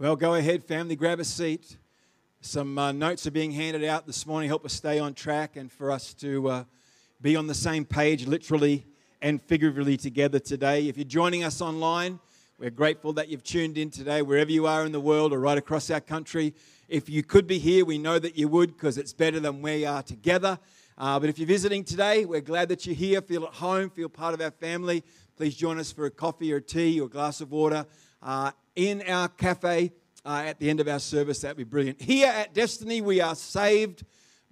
Well, go ahead, family, grab a seat. Some uh, notes are being handed out this morning, help us stay on track and for us to uh, be on the same page, literally and figuratively, together today. If you're joining us online, we're grateful that you've tuned in today, wherever you are in the world or right across our country. If you could be here, we know that you would because it's better than we are together. Uh, but if you're visiting today, we're glad that you're here. Feel at home, feel part of our family. Please join us for a coffee or tea or a glass of water. Uh, in our cafe uh, at the end of our service. That'd be brilliant. Here at Destiny, we are saved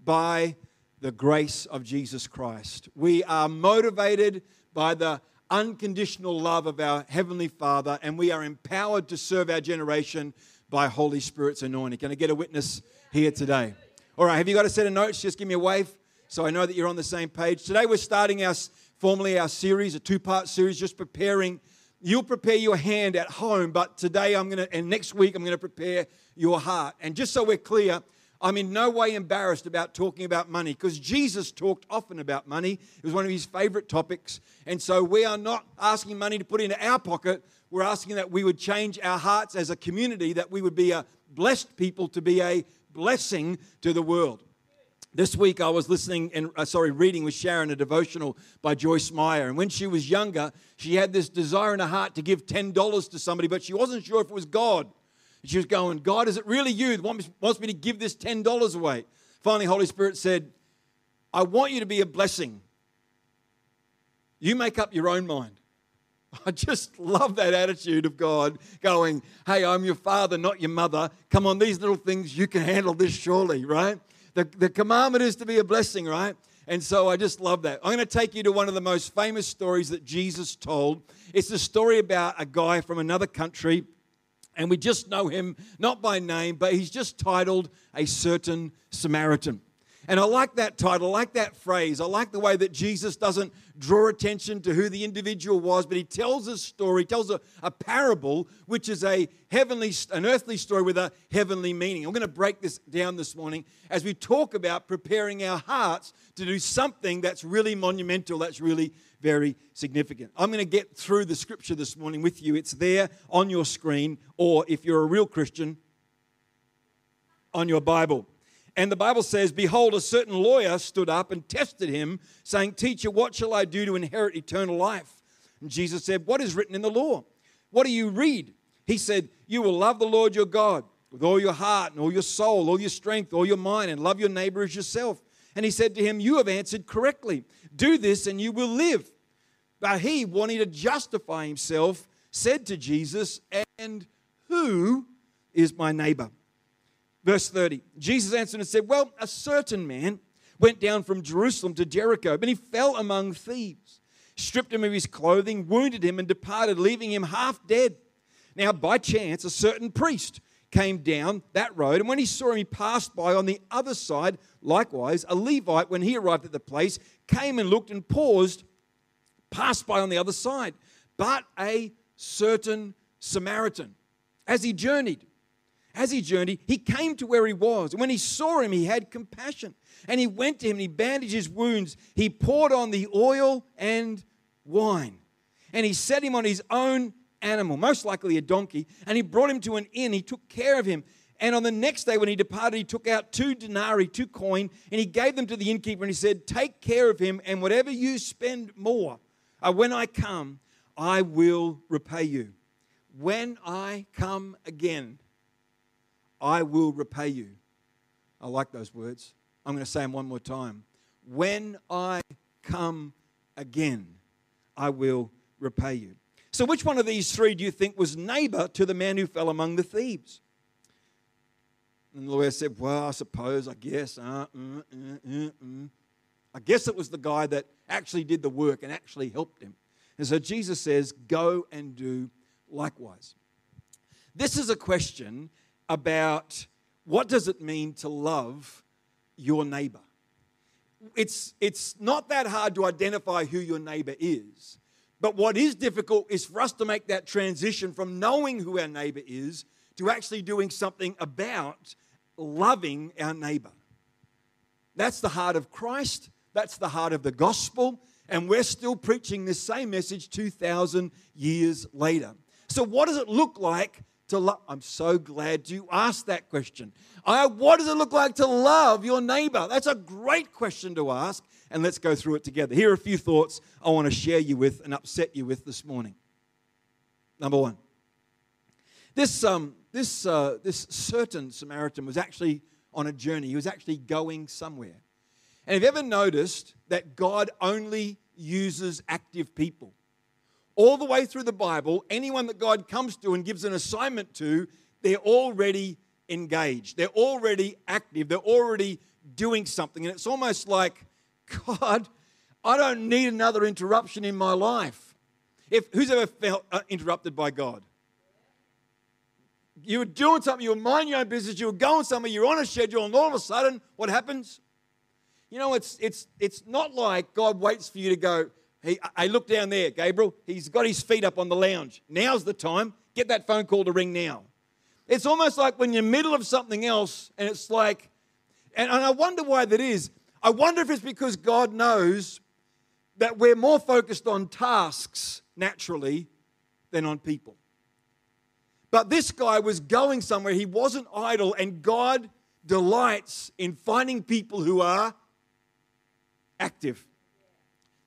by the grace of Jesus Christ. We are motivated by the unconditional love of our Heavenly Father, and we are empowered to serve our generation by Holy Spirit's anointing. Can I get a witness here today? All right, have you got a set of notes? Just give me a wave so I know that you're on the same page. Today we're starting our formally our series, a two-part series, just preparing You'll prepare your hand at home, but today I'm going to, and next week I'm going to prepare your heart. And just so we're clear, I'm in no way embarrassed about talking about money because Jesus talked often about money. It was one of his favorite topics. And so we are not asking money to put into our pocket. We're asking that we would change our hearts as a community, that we would be a blessed people to be a blessing to the world. This week I was listening and uh, sorry, reading with Sharon a devotional by Joyce Meyer. And when she was younger, she had this desire in her heart to give $10 to somebody, but she wasn't sure if it was God. And she was going, God, is it really you that wants me to give this $10 away? Finally, Holy Spirit said, I want you to be a blessing. You make up your own mind. I just love that attitude of God going, Hey, I'm your father, not your mother. Come on, these little things, you can handle this surely, right? The, the commandment is to be a blessing, right? And so I just love that. I'm going to take you to one of the most famous stories that Jesus told. It's a story about a guy from another country, and we just know him not by name, but he's just titled A Certain Samaritan. And I like that title, I like that phrase. I like the way that Jesus doesn't draw attention to who the individual was, but he tells a story, tells a, a parable, which is a heavenly, an earthly story with a heavenly meaning. I'm going to break this down this morning as we talk about preparing our hearts to do something that's really monumental, that's really very significant. I'm going to get through the scripture this morning with you. It's there on your screen, or if you're a real Christian, on your Bible. And the Bible says, Behold, a certain lawyer stood up and tested him, saying, Teacher, what shall I do to inherit eternal life? And Jesus said, What is written in the law? What do you read? He said, You will love the Lord your God with all your heart and all your soul, all your strength, all your mind, and love your neighbor as yourself. And he said to him, You have answered correctly. Do this and you will live. But he, wanting to justify himself, said to Jesus, And who is my neighbor? Verse 30 Jesus answered and said, Well, a certain man went down from Jerusalem to Jericho, but he fell among thieves, stripped him of his clothing, wounded him, and departed, leaving him half dead. Now, by chance, a certain priest came down that road, and when he saw him, he passed by on the other side. Likewise, a Levite, when he arrived at the place, came and looked and paused, passed by on the other side. But a certain Samaritan, as he journeyed, as he journeyed, he came to where he was. And when he saw him, he had compassion. And he went to him and he bandaged his wounds. He poured on the oil and wine. And he set him on his own animal, most likely a donkey. And he brought him to an inn. He took care of him. And on the next day, when he departed, he took out two denarii, two coin, and he gave them to the innkeeper. And he said, Take care of him, and whatever you spend more, uh, when I come, I will repay you. When I come again, I will repay you. I like those words. I'm going to say them one more time. When I come again, I will repay you. So, which one of these three do you think was neighbor to the man who fell among the thieves? And the lawyer said, Well, I suppose, I guess. Uh, uh, uh, uh. I guess it was the guy that actually did the work and actually helped him. And so Jesus says, Go and do likewise. This is a question about what does it mean to love your neighbor. It's, it's not that hard to identify who your neighbor is. But what is difficult is for us to make that transition from knowing who our neighbor is to actually doing something about loving our neighbor. That's the heart of Christ. That's the heart of the gospel. And we're still preaching this same message 2,000 years later. So, what does it look like to love? I'm so glad you asked that question. I, what does it look like to love your neighbor? That's a great question to ask, and let's go through it together. Here are a few thoughts I want to share you with and upset you with this morning. Number one, this, um, this, uh, this certain Samaritan was actually on a journey, he was actually going somewhere. And have you ever noticed that God only uses active people? All the way through the Bible, anyone that God comes to and gives an assignment to, they're already engaged. They're already active. They're already doing something. And it's almost like, God, I don't need another interruption in my life. If who's ever felt uh, interrupted by God? You were doing something, you were minding your own business, you were going somewhere, you're on a schedule, and all of a sudden, what happens? You know, it's it's it's not like God waits for you to go, hey, I look down there, Gabriel. He's got his feet up on the lounge. Now's the time. Get that phone call to ring now. It's almost like when you're in the middle of something else, and it's like, and, and I wonder why that is. I wonder if it's because God knows that we're more focused on tasks naturally than on people. But this guy was going somewhere, he wasn't idle, and God delights in finding people who are active,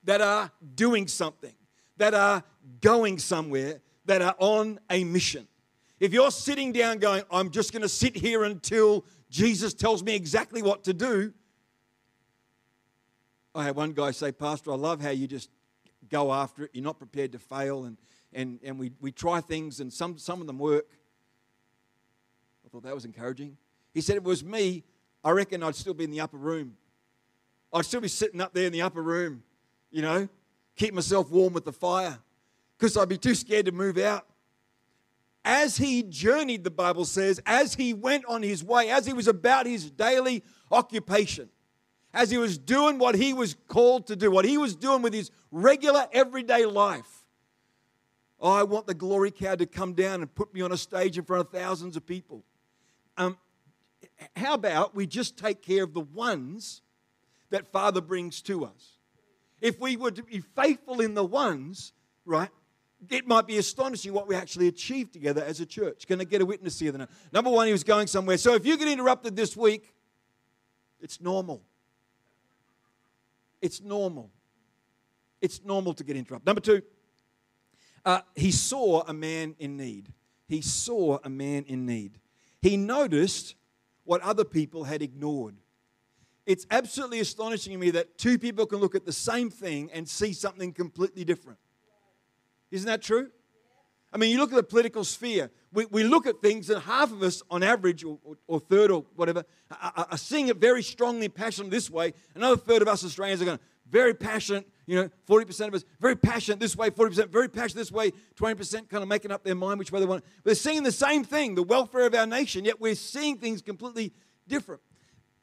that are doing something, that are going somewhere, that are on a mission. If you're sitting down going, I'm just going to sit here until Jesus tells me exactly what to do, I had one guy say, Pastor, I love how you just go after it. You're not prepared to fail. And, and, and we, we try things, and some, some of them work. I thought that was encouraging. He said, If it was me, I reckon I'd still be in the upper room. I'd still be sitting up there in the upper room, you know, keep myself warm with the fire because I'd be too scared to move out. As he journeyed, the Bible says, as he went on his way, as he was about his daily occupation, as he was doing what he was called to do, what he was doing with his regular everyday life. Oh, I want the glory cloud to come down and put me on a stage in front of thousands of people. Um, how about we just take care of the ones that Father brings to us? If we were to be faithful in the ones, right, it might be astonishing what we actually achieved together as a church. Can I get a witness here? Number one, he was going somewhere. So if you get interrupted this week, it's normal. It's normal. It's normal to get interrupted. Number two, uh, he saw a man in need. He saw a man in need. He noticed what other people had ignored. It's absolutely astonishing to me that two people can look at the same thing and see something completely different. Isn't that true? I mean, you look at the political sphere, we, we look at things, and half of us, on average, or, or, or third or whatever, are, are, seeing it very strongly passionate this way. Another third of us Australians are going, very passionate, you know, 40% of us, very passionate this way, 40% very passionate this way, 20% kind of making up their mind which way they want. We're seeing the same thing, the welfare of our nation, yet we're seeing things completely different.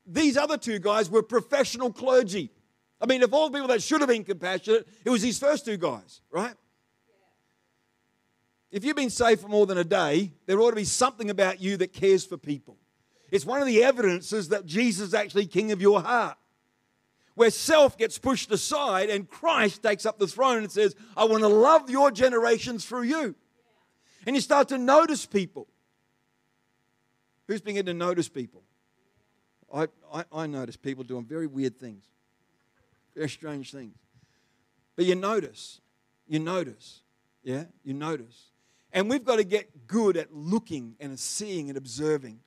These other two guys were professional clergy. I mean, of all the people that should have been compassionate, it was these first two guys, right? If you've been saved for more than a day, there ought to be something about you that cares for people. It's one of the evidences that Jesus is actually king of your heart. Where self gets pushed aside and Christ takes up the throne and says, I want to love your generations through you. And you start to notice people. Who's beginning to notice people? I, I, I notice people doing very weird things, very strange things. But you notice, you notice, yeah, you notice. And we've got to get good at looking and seeing and observing.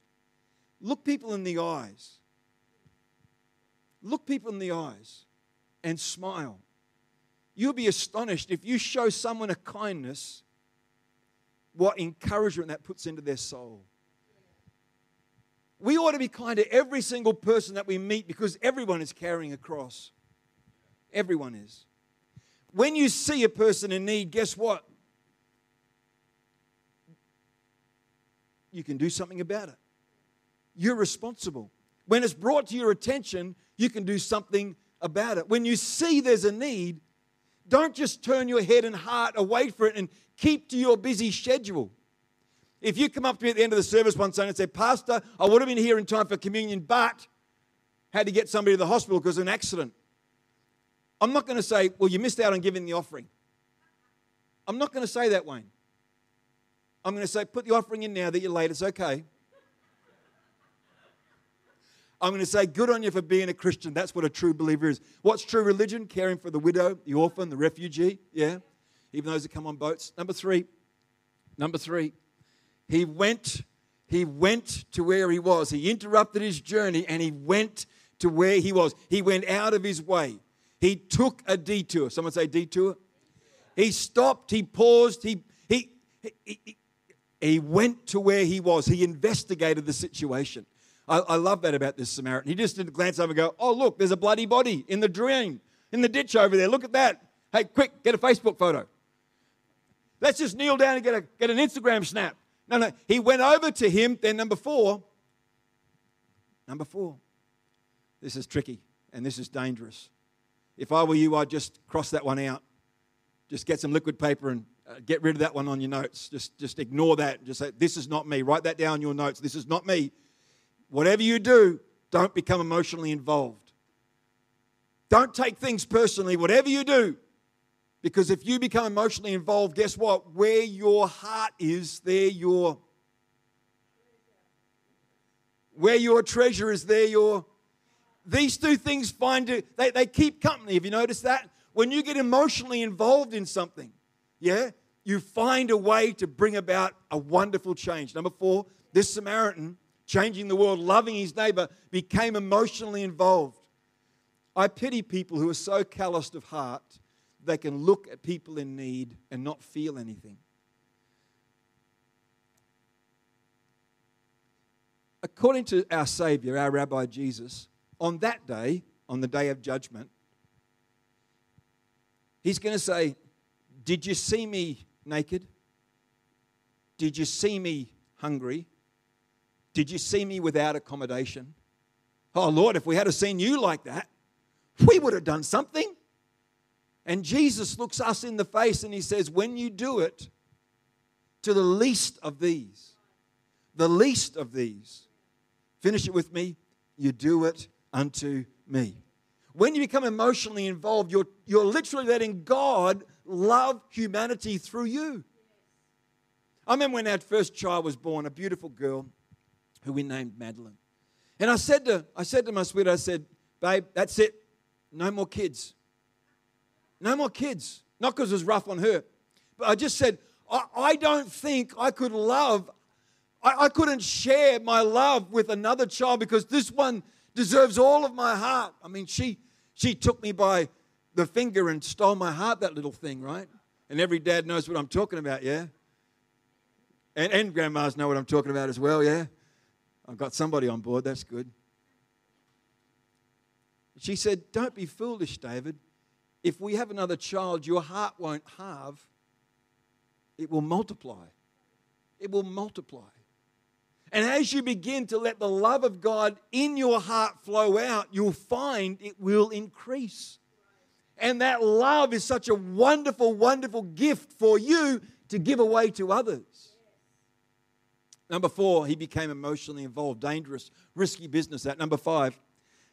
Look people in the eyes. Look people in the eyes and smile. You'll be astonished if you show someone a kindness, what encouragement that puts into their soul. We ought to be kind to every single person that we meet because everyone is carrying a cross. Everyone is. When you see a person in need, guess what? you can do something about it. You're responsible. When it's brought to your attention, you can do something about it. When you see there's a need, don't just turn your head and heart away from it and keep to your busy schedule. If you come up to me at the end of the service one Sunday and say, Pastor, I would have been here in time for communion, but had to get somebody to the hospital because of an accident. I'm not going to say, Well, you missed out on giving the offering. I'm not going to say that, Wayne. I'm going to say, put the offering in now that you're late. It's okay. I'm going to say, good on you for being a Christian. That's what a true believer is. What's true religion? Caring for the widow, the orphan, the refugee. Yeah. Even those that come on boats. Number three. Number three. He went, he went to where he was. He interrupted his journey and he went to where he was. He went out of his way. He took a detour. Someone say detour. He stopped, he paused, he, he, he, he, went to where he was. He investigated the situation. I, I, love that about this Samaritan. He just didn't glance over and go, Oh, look, there's a bloody body in the drain, in the ditch over there. Look at that. Hey, quick, get a Facebook photo. Let's just kneel down and get, a, get an Instagram snap. No, no. He went over to him. Then, number four, number four, this is tricky and this is dangerous. If I were you, I'd just cross that one out. Just get some liquid paper and uh, get rid of that one on your notes. Just, just ignore that. Just say, This is not me. Write that down in your notes. This is not me. Whatever you do, don't become emotionally involved. Don't take things personally, whatever you do. Because if you become emotionally involved, guess what? Where your heart is, there your where your treasure is, there your these two things find it, they, they keep company. Have you noticed that? When you get emotionally involved in something, yeah, you find a way to bring about a wonderful change. Number four, this Samaritan, changing the world, loving his neighbor, became emotionally involved. I pity people who are so calloused of heart they can look at people in need and not feel anything. According to our Savior, our Rabbi Jesus, on that day, on the day of judgment, he's going to say, Did you see me naked? Did you see me hungry? Did you see me without accommodation? Oh, Lord, if we had seen you like that, we would have done something. And Jesus looks us in the face and he says, When you do it to the least of these, the least of these, finish it with me, you do it unto me. When you become emotionally involved, you're, you're literally letting God love humanity through you. I remember when our first child was born, a beautiful girl who we named Madeline. And I said to, I said to my sweetheart, I said, babe, that's it. No more kids. No more kids. Not because it was rough on her, but I just said, I, I don't think I could love, I, I couldn't share my love with another child because this one deserves all of my heart. I mean, she she took me by the finger and stole my heart, that little thing, right? And every dad knows what I'm talking about, yeah? And, and grandmas know what I'm talking about as well, yeah? I've got somebody on board, that's good. She said, Don't be foolish, David. If we have another child, your heart won't halve, it will multiply. It will multiply. And as you begin to let the love of God in your heart flow out, you'll find it will increase. And that love is such a wonderful, wonderful gift for you to give away to others. Number four, he became emotionally involved, dangerous, risky business. That number five,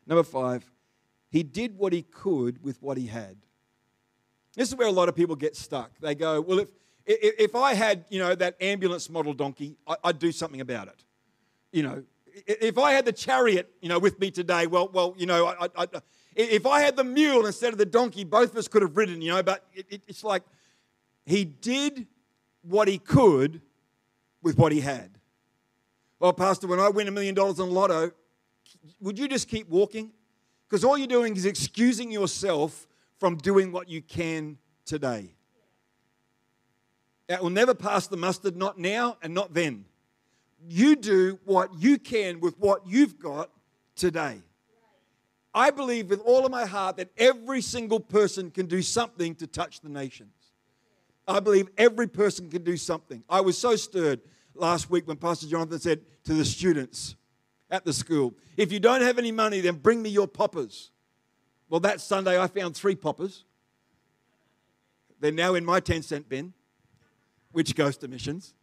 number five, he did what he could with what he had. This is where a lot of people get stuck. They go, well, if if I had, you know, that ambulance model donkey, I'd do something about it. You know, if I had the chariot, you know, with me today, well, well, you know, I, I, if I had the mule instead of the donkey, both of us could have ridden, you know. But it, it's like he did what he could with what he had. Well, Pastor, when I win a million dollars on lotto, would you just keep walking? Because all you're doing is excusing yourself from doing what you can today. That will never pass the mustard, not now and not then. You do what you can with what you've got today. I believe with all of my heart that every single person can do something to touch the nations. I believe every person can do something. I was so stirred last week when Pastor Jonathan said to the students at the school, If you don't have any money, then bring me your poppers. Well, that Sunday I found three poppers. They're now in my 10 cent bin which goes to missions.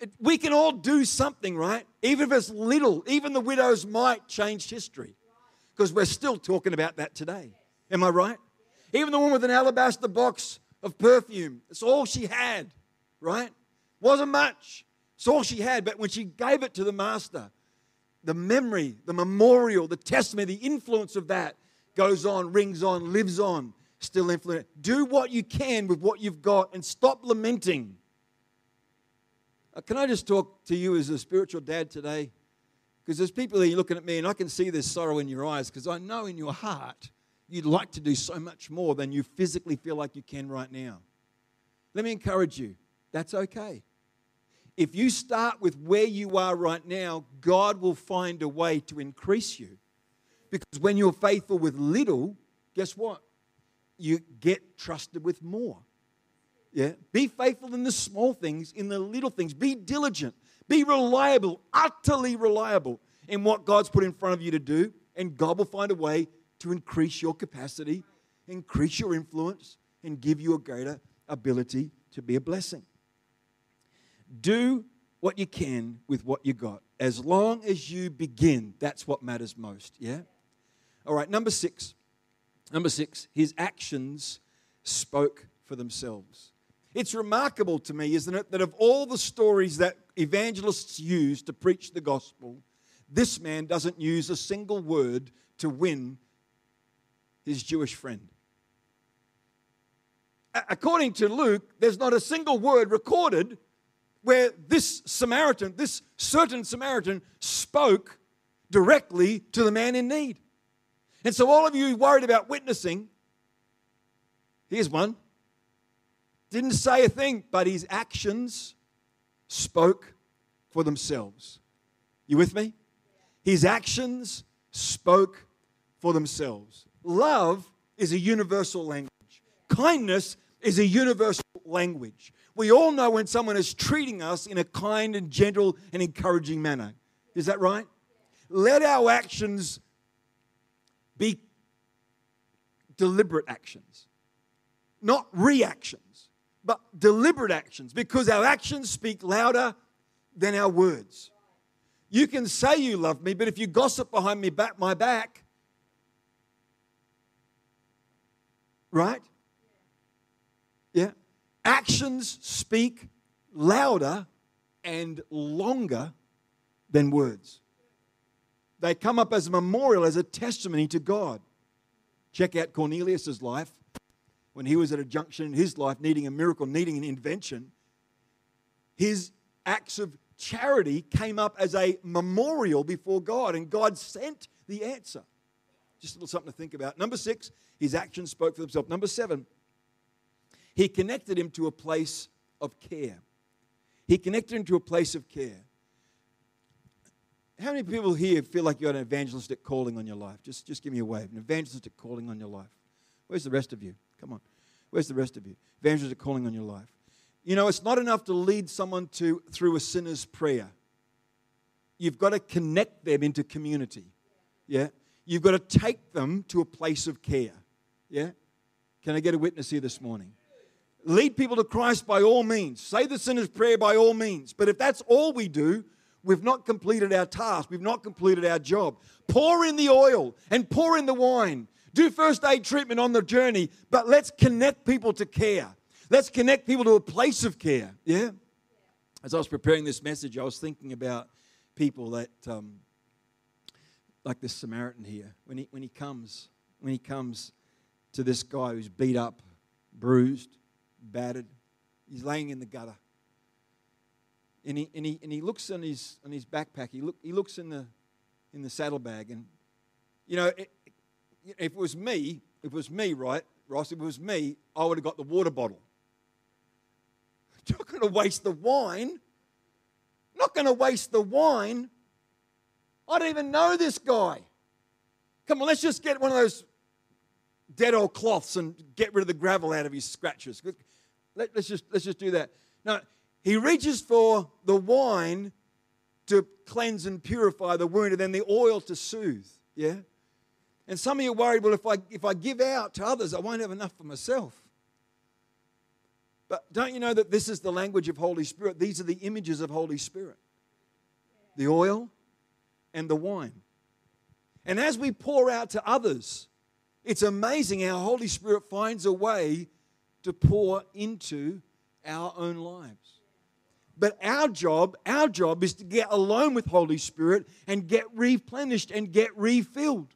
It, we can all do something, right? Even if it's little, even the widow's mite changed history because we're still talking about that today. Am I right? Even the woman with an alabaster box of perfume, it's all she had, right? Wasn't much. It's all she had. But when she gave it to the master, the memory, the memorial, the testimony, the influence of that goes on, rings on, lives on, still influence. Do what you can with what you've got and stop lamenting. Uh, can I just talk to you as a spiritual dad today? Because there's people here looking at me and I can see this sorrow in your eyes because I know in your heart you'd like to do so much more than you physically feel like you can right now. Let me encourage you that's okay. If you start with where you are right now, God will find a way to increase you. Because when you're faithful with little, guess what? You get trusted with more. Yeah? Be faithful in the small things, in the little things. Be diligent. Be reliable, utterly reliable in what God's put in front of you to do. And God will find a way to increase your capacity, increase your influence, and give you a greater ability to be a blessing. Do what you can with what you got. As long as you begin, that's what matters most. Yeah? All right, number six. Number six, his actions spoke for themselves. It's remarkable to me, isn't it, that of all the stories that evangelists use to preach the gospel, this man doesn't use a single word to win his Jewish friend. According to Luke, there's not a single word recorded where this Samaritan, this certain Samaritan, spoke directly to the man in need. And so, all of you worried about witnessing, here's one. Didn't say a thing, but his actions spoke for themselves. You with me? His actions spoke for themselves. Love is a universal language, kindness is a universal language. We all know when someone is treating us in a kind and gentle and encouraging manner. Is that right? Let our actions be deliberate actions, not reactions, but deliberate actions, because our actions speak louder than our words. You can say you love me, but if you gossip behind me back my back, right? Yeah. Actions speak louder and longer than words. They come up as a memorial, as a testimony to God. Check out Cornelius' life when he was at a junction in his life needing a miracle, needing an invention. His acts of charity came up as a memorial before God, and God sent the answer. Just a little something to think about. Number six, his actions spoke for themselves. Number seven, he connected him to a place of care. He connected him to a place of care. How many people here feel like you got an evangelistic calling on your life? Just, just give me a wave. An evangelistic calling on your life. Where's the rest of you? Come on. Where's the rest of you? Evangelistic calling on your life. You know, it's not enough to lead someone to through a sinner's prayer. You've got to connect them into community. Yeah? You've got to take them to a place of care. Yeah? Can I get a witness here this morning? Lead people to Christ by all means. Say the sinner's prayer by all means. But if that's all we do, we've not completed our task. We've not completed our job. Pour in the oil and pour in the wine. Do first aid treatment on the journey, but let's connect people to care. Let's connect people to a place of care. Yeah? As I was preparing this message, I was thinking about people that, um, like this Samaritan here, when he, when he comes, when he comes to this guy who's beat up, bruised, battered. He's laying in the gutter. And he, and he, and he looks in his, in his backpack. He, look, he looks in the, in the saddlebag. And, you know, it, if it was me, if it was me, right, Ross, if it was me, I would have got the water bottle. I'm not going to waste the wine. I'm not going to waste the wine. I don't even know this guy. Come on, let's just get one of those dead old cloths and get rid of the gravel out of his scratches. Let, us just, let's just do that. Now, he reaches for the wine to cleanse and purify the wound, and then the oil to soothe. Yeah? And some of you are worried, well, if I, if I give out to others, I won't have enough for myself. But don't you know that this is the language of Holy Spirit? These are the images of Holy Spirit the oil and the wine. And as we pour out to others, it's amazing how Holy Spirit finds a way to pour into our own lives. But our job, our job is to get alone with Holy Spirit and get replenished and get refilled.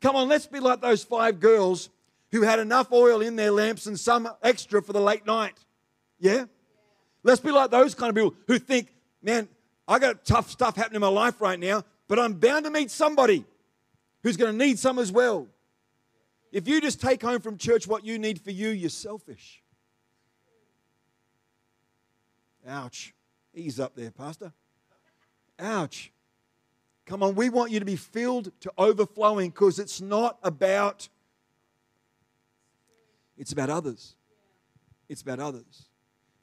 Come on, let's be like those five girls who had enough oil in their lamps and some extra for the late night. Yeah? Let's be like those kind of people who think, man, I got tough stuff happening in my life right now, but I'm bound to meet somebody who's going to need some as well. If you just take home from church what you need for you, you're selfish. Ouch. Ease up there, Pastor. Ouch. Come on, we want you to be filled to overflowing because it's not about it's about others. It's about others.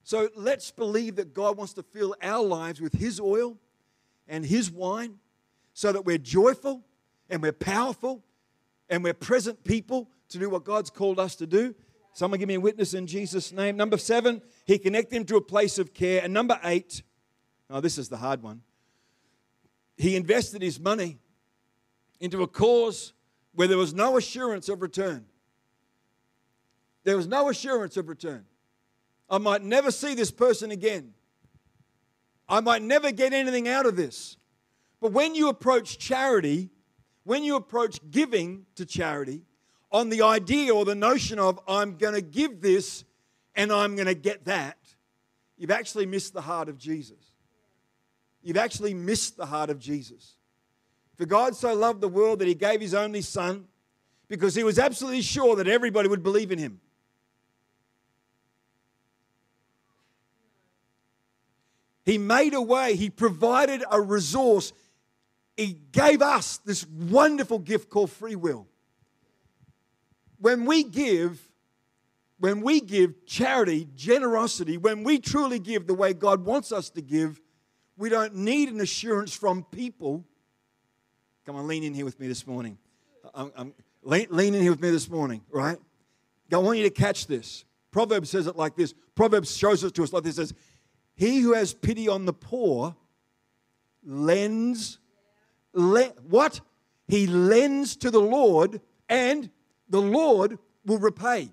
So let's believe that God wants to fill our lives with His oil and His wine so that we're joyful and we're powerful and we're present people to do what God's called us to do. Someone give me a witness in Jesus' name. Number seven, He connected him to a place of care. And number eight, oh, this is the hard one. He invested his money into a cause where there was no assurance of return. There was no assurance of return. I might never see this person again. I might never get anything out of this. But when you approach charity, when you approach giving to charity, on the idea or the notion of, I'm going to give this and I'm going to get that, you've actually missed the heart of Jesus. You've actually missed the heart of Jesus. For God so loved the world that he gave his only son because he was absolutely sure that everybody would believe in him. He made a way, He provided a resource. He gave us this wonderful gift called free will. When we give, when we give charity, generosity, when we truly give the way God wants us to give, we don't need an assurance from people. Come on, lean in here with me this morning. I'm, I'm, lean, lean in here with me this morning, right? I want you to catch this. Proverbs says it like this. Proverbs shows it to us like this. It says, he who has pity on the poor lends, le- what? He lends to the Lord, and the Lord will repay.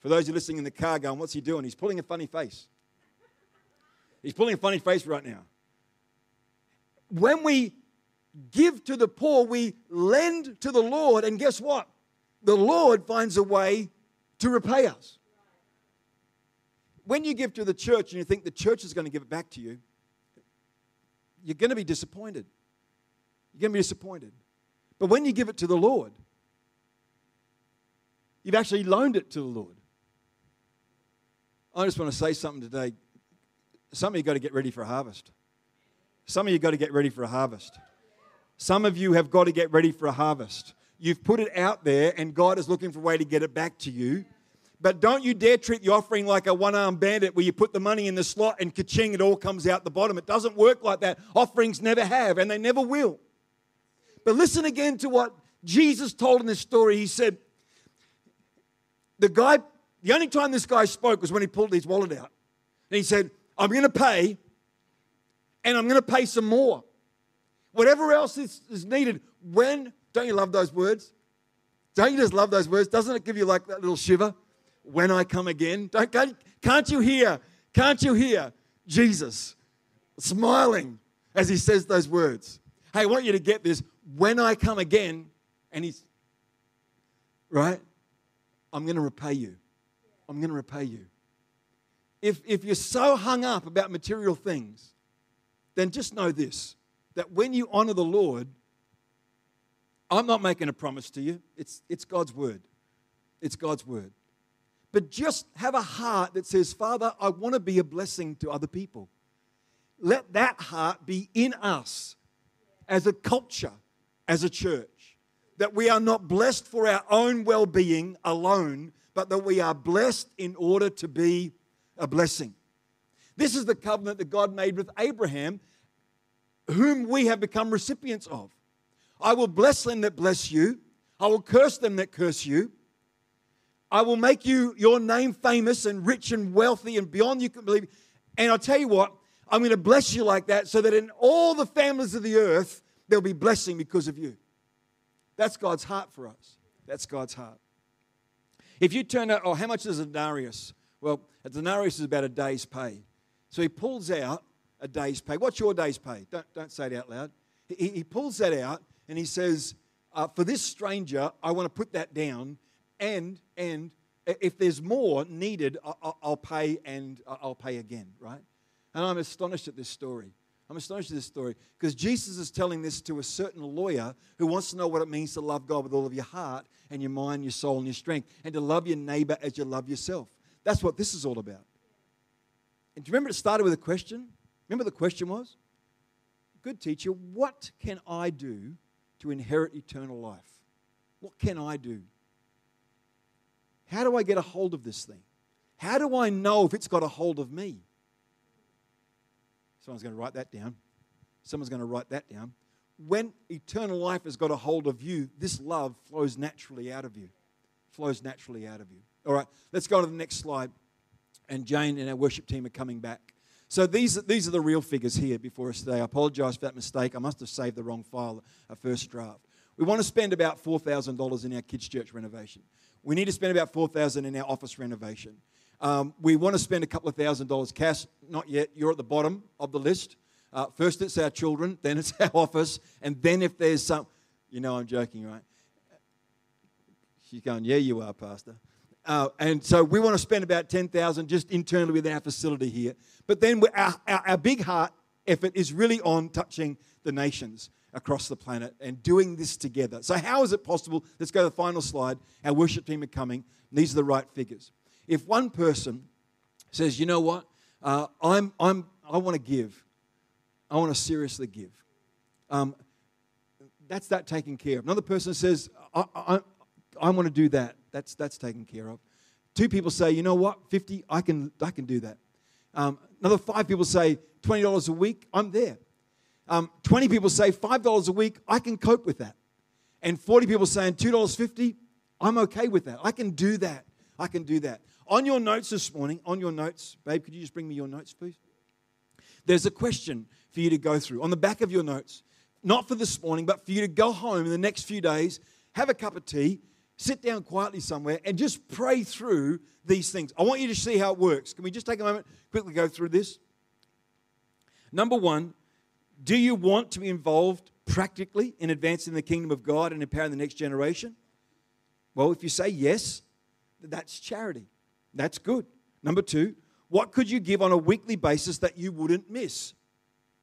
For those who are listening in the car going, what's he doing? He's pulling a funny face. He's pulling a funny face right now. When we give to the poor, we lend to the Lord, and guess what? the Lord finds a way to repay us. When you give to the church and you think the church is going to give it back to you, you're going to be disappointed. You're going to be disappointed. But when you give it to the Lord, you've actually loaned it to the Lord. I just want to say something today. Some of you got to get ready for a harvest. Some of you got to get ready for a harvest. Some of you have got to get ready for a harvest. You've put it out there, and God is looking for a way to get it back to you. But don't you dare treat the offering like a one armed bandit where you put the money in the slot and ka-ching, it all comes out the bottom. It doesn't work like that. Offerings never have, and they never will. But listen again to what Jesus told in this story. He said, The guy, the only time this guy spoke was when he pulled his wallet out. And he said, I'm going to pay, and I'm going to pay some more. Whatever else is, is needed, when don't you love those words? Don't you just love those words? Doesn't it give you like that little shiver? When I come again? Don't, can't, can't you hear? Can't you hear Jesus smiling as he says those words? Hey, I want you to get this. When I come again, and he's, right? I'm going to repay you. I'm going to repay you. If, if you're so hung up about material things, then just know this that when you honor the Lord, I'm not making a promise to you, it's, it's God's word. It's God's word. But just have a heart that says, Father, I want to be a blessing to other people. Let that heart be in us as a culture, as a church, that we are not blessed for our own well being alone, but that we are blessed in order to be a blessing. This is the covenant that God made with Abraham, whom we have become recipients of. I will bless them that bless you. I will curse them that curse you. I will make you your name famous and rich and wealthy and beyond you can believe. And I'll tell you what, I'm going to bless you like that so that in all the families of the earth, there'll be blessing because of you. That's God's heart for us. That's God's heart. If you turn out, oh, how much is a denarius? Well, a denarius is about a day's pay. So he pulls out a day's pay. What's your day's pay? Don't, don't say it out loud. He, he pulls that out and he says, uh, For this stranger, I want to put that down, and, and if there's more needed, I'll, pay and uh, I'll pay again, right? And I'm astonished at this story. I'm astonished at this story because Jesus is telling this to a certain lawyer who wants to know what it means to love God with all of your heart and your mind, your soul, and your strength, and to love your neighbor as you love yourself. That's what this is all about. And do you remember it started with a question? Remember the question was? Good teacher, what can I do to inherit eternal life? What can I do? How do I get a hold of this thing? How do I know if it's got a hold of me? Someone's going to write that down. Someone's going to write that down. When eternal life has got a hold of you, this love flows naturally out of you. Flows naturally out of you. All right, let's go to the next slide. And Jane and our worship team are coming back. So these, these are the real figures here before us today. I apologize for that mistake. I must have saved the wrong file, a first draft. We want to spend about $4,000 in our kids' church renovation. We need to spend about 4000 in our office renovation. Um, we want to spend a couple of thousand dollars cash. Not yet. You're at the bottom of the list. Uh, first, it's our children, then it's our office, and then if there's some, you know, I'm joking, right? She's going, yeah, you are, Pastor. Uh, and so we want to spend about 10,000 just internally within our facility here. But then our, our, our big heart effort is really on touching the nations across the planet and doing this together. So, how is it possible? Let's go to the final slide. Our worship team are coming. These are the right figures. If one person says, you know what, uh, I'm, I'm, I want to give, I want to seriously give, um, that's that taken care of. Another person says, I, I, I want to do that, that's, that's taken care of. Two people say, you know what, 50, I can, I can do that. Um, another five people say, $20 a week, I'm there. Um, 20 people say $5 a week, I can cope with that. And 40 people saying $2.50, I'm okay with that. I can do that. I can do that. On your notes this morning, on your notes, babe, could you just bring me your notes, please? There's a question for you to go through on the back of your notes, not for this morning, but for you to go home in the next few days, have a cup of tea, sit down quietly somewhere, and just pray through these things. I want you to see how it works. Can we just take a moment, quickly go through this? Number one, do you want to be involved practically in advancing the kingdom of God and empowering the next generation? Well, if you say yes, that's charity. That's good. Number two, what could you give on a weekly basis that you wouldn't miss?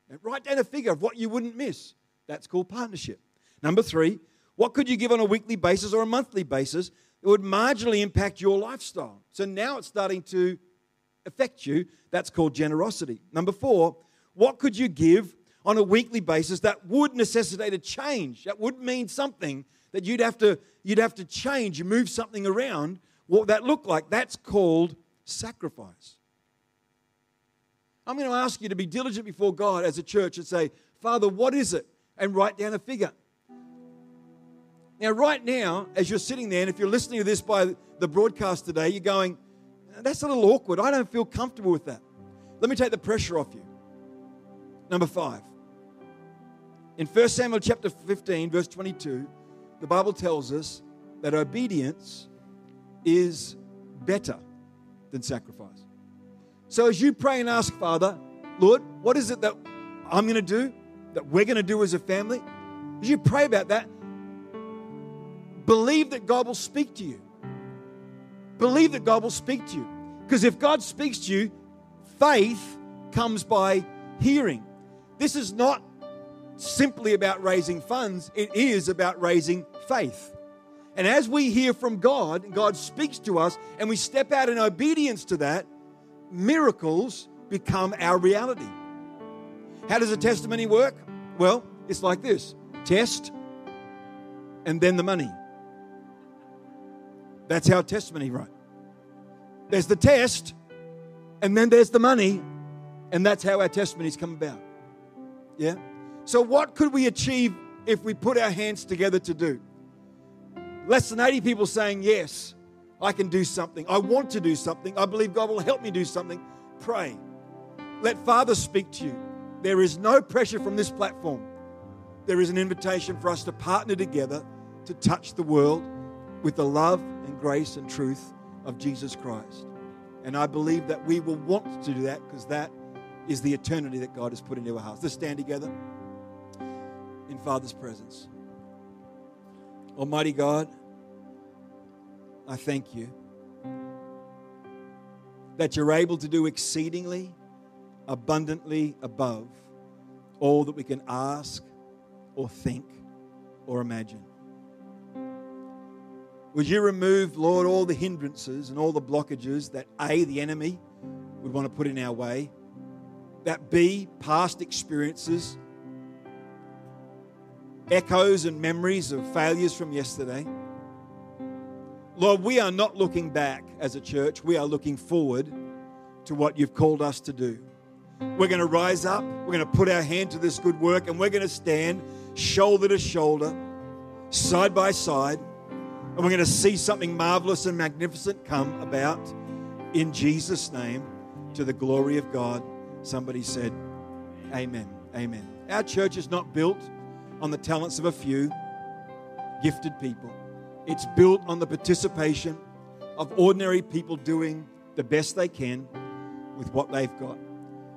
And write down a figure of what you wouldn't miss. That's called partnership. Number three, what could you give on a weekly basis or a monthly basis that would marginally impact your lifestyle? So now it's starting to affect you. That's called generosity. Number four, what could you give on a weekly basis that would necessitate a change? That would mean something that you'd have to, you'd have to change, you move something around what that looked like. That's called sacrifice. I'm going to ask you to be diligent before God as a church and say, Father, what is it? And write down a figure. Now, right now, as you're sitting there, and if you're listening to this by the broadcast today, you're going, that's a little awkward. I don't feel comfortable with that. Let me take the pressure off you. Number five. In 1 Samuel chapter 15, verse 22, the Bible tells us that obedience is better than sacrifice. So as you pray and ask, Father, Lord, what is it that I'm going to do, that we're going to do as a family? As you pray about that, believe that God will speak to you. Believe that God will speak to you. Because if God speaks to you, faith comes by hearing. This is not simply about raising funds, it is about raising faith. And as we hear from God, God speaks to us, and we step out in obedience to that, miracles become our reality. How does a testimony work? Well, it's like this test, and then the money. That's how testimony right. There's the test, and then there's the money, and that's how our testimonies come about. Yeah? So, what could we achieve if we put our hands together to do? Less than 80 people saying, Yes, I can do something. I want to do something. I believe God will help me do something. Pray. Let Father speak to you. There is no pressure from this platform. There is an invitation for us to partner together to touch the world with the love and grace and truth of Jesus Christ. And I believe that we will want to do that because that is the eternity that God has put into our hearts. Let's stand together in Father's presence. Almighty God, I thank you that you're able to do exceedingly, abundantly above all that we can ask or think or imagine. Would you remove, Lord, all the hindrances and all the blockages that A, the enemy would want to put in our way, that B, past experiences, echoes and memories of failures from yesterday. Lord, we are not looking back as a church, we are looking forward to what you've called us to do. We're going to rise up, we're going to put our hand to this good work, and we're going to stand shoulder to shoulder, side by side, and we're going to see something marvelous and magnificent come about in Jesus' name to the glory of God. Somebody said, Amen. Amen. Our church is not built on the talents of a few gifted people, it's built on the participation of ordinary people doing the best they can with what they've got.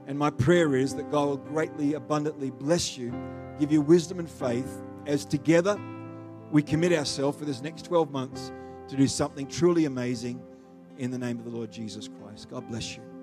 And my prayer is that God will greatly, abundantly bless you, give you wisdom and faith as together we commit ourselves for this next 12 months to do something truly amazing in the name of the Lord Jesus Christ. God bless you.